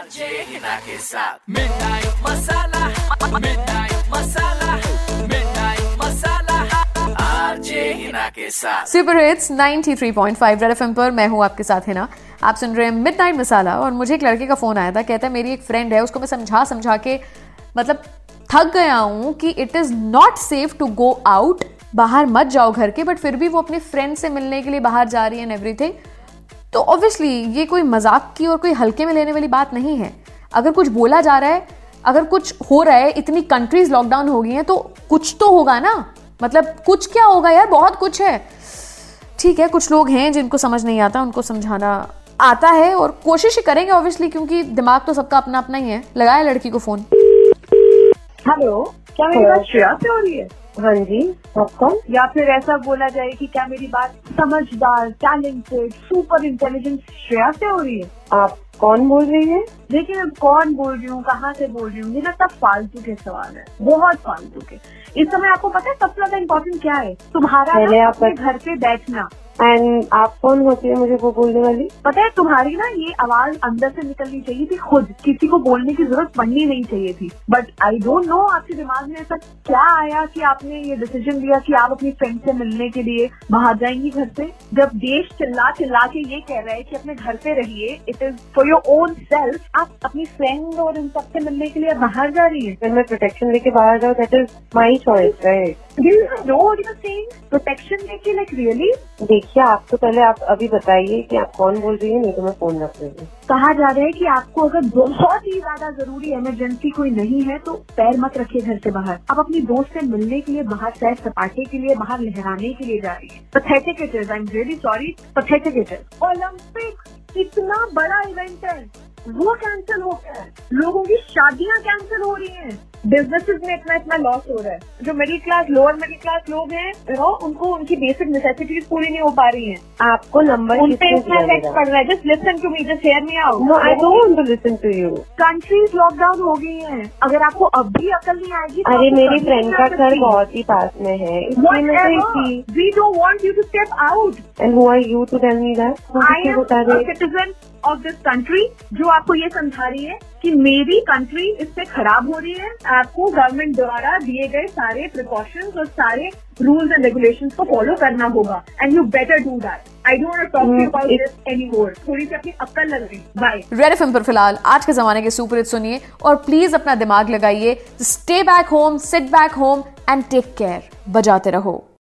Hina Hina super hits 93.5 Red FM पर मैं हूँ आपके साथ, है ना? आप सुन रहे हैं मिडनाइट मसाला और मुझे एक लड़के का फ़ोन आया था, कहता है, मेरी एक फ्रेंड है, उसको मैं समझा समझा के मतलब थक गया हूँ कि it is not safe to go out बाहर मत जाओ घर के बट फिर भी वो अपने फ्रेंड से मिलने के लिए बाहर जा रही है एवरीथिंग तो ऑब्वियसली ये कोई मज़ाक की और कोई हल्के में लेने वाली बात नहीं है। अगर कुछ बोला जा रहा है अगर कुछ हो रहा है इतनी कंट्रीज़ लॉकडाउन हो गई हैं तो कुछ तो होगा ना? मतलब कुछ क्या होगा यार? बहुत कुछ है। ठीक है कुछ लोग हैं जिनको समझ नहीं आता उनको समझाना आता है और कोशिश ही करेंगे ऑब्वियसली क्योंकि दिमाग तो सबका अपना अपना ही है। लगाया लड़की को फ़ोन हेलो क्या मेरी बात श्रेया से हो रही है? हाँ जी कौन? या फिर ऐसा बोला जाए कि क्या मेरी बात समझदार टैलेंटेड सुपर इंटेलिजेंट श्रेया से हो रही है? आप कौन बोल रही है? देखिए मैं कौन बोल रही हूँ कहाँ से बोल रही हूँ ये लगता है फालतू के सवाल है बहुत फालतू के। इस समय आपको पता है सबसे ज़्यादा इम्पोर्टेंट क्या है? तुम्हारा आप घर पे बैठना। एंड आप कौन होती है मुझे वो बोलने वाली? पता है तुम्हारी ना ये आवाज़ अंदर से निकलनी चाहिए थी खुद। किसी को बोलने की ज़रूरत पड़नी नहीं चाहिए थी। बट आई डोंट नो आपके दिमाग में ऐसा क्या आया कि आपने ये डिसीज़न लिया कि आप अपनी फ्रेंड से मिलने के लिए बाहर जाएँगी घर से? जब देश चिल्ला चिल्ला के ये कह रहा है कि अपने घर पे रहिए it is for your own self आप अपनी फ्रेंड और इन सबसे मिलने के लिए बाहर जा रही है। मैं प्रोटेक्शन लेके बाहर जाऊँ that is my choice right protection लेके लाइक रियली देखिए आप तो पहले आप अभी बताइए कि आप कौन बोल रही है नहीं तो मैं फ़ोन रख रही हूँ। कहा जा रहा है कि आपको अगर बहुत ही ज़्यादा ज़रूरी इमरजेंसी कोई नहीं है तो पैर मत रखिए घर से बाहर। आप अपनी दोस्त से मिलने के लिए बाहर सैर सपाटे के लिए बाहर लहराने के लिए जा रही है। Pathetic I am really sorry pathetic Olympic इतना बड़ा इवेंट है। वो कैंसिल हो गया है। लोगों की शादियाँ कैंसिल हो रही हैं। बिजनेसेस में इतना इतना लॉस हो रहा है। जो middle class lower middle class लोग हैं यू नो उनको उनकी बेसिक नेसेसिटीज पूरी नहीं हो पा रही हैं। आपको नंबर उन पे इतना इफ़ेक्ट पड़ रहा है। Just listen to me just hear me out no I don't to listen to you countries lockdown हो गई हैं। अगर आपको अब भी अकल नहीं आएगी तो अरे मेरी फ्रेंड का घर बहुत ही पास में है। We don't want you to step out. And who are you to tell me that I मुझे am of this country जो आपको ये समझा रही है कि मेरी कंट्री इससे खराब हो रही है। आपको गवर्नमेंट द्वारा दिए गए सारे प्रिकॉशंस और सारे रूल्स एंड रेगुलेशन को फॉलो करना होगा। And you better do that I don't talk about this any थोड़ी सी अपनी अक्ल लग रही बाय रेड एफएम पर फ़िलहाल आज के जमाने के सुपरहिट सुनिए और प्लीज़ अपना दिमाग लगाइए। Stay back home sit back home and take care बजाते रहो।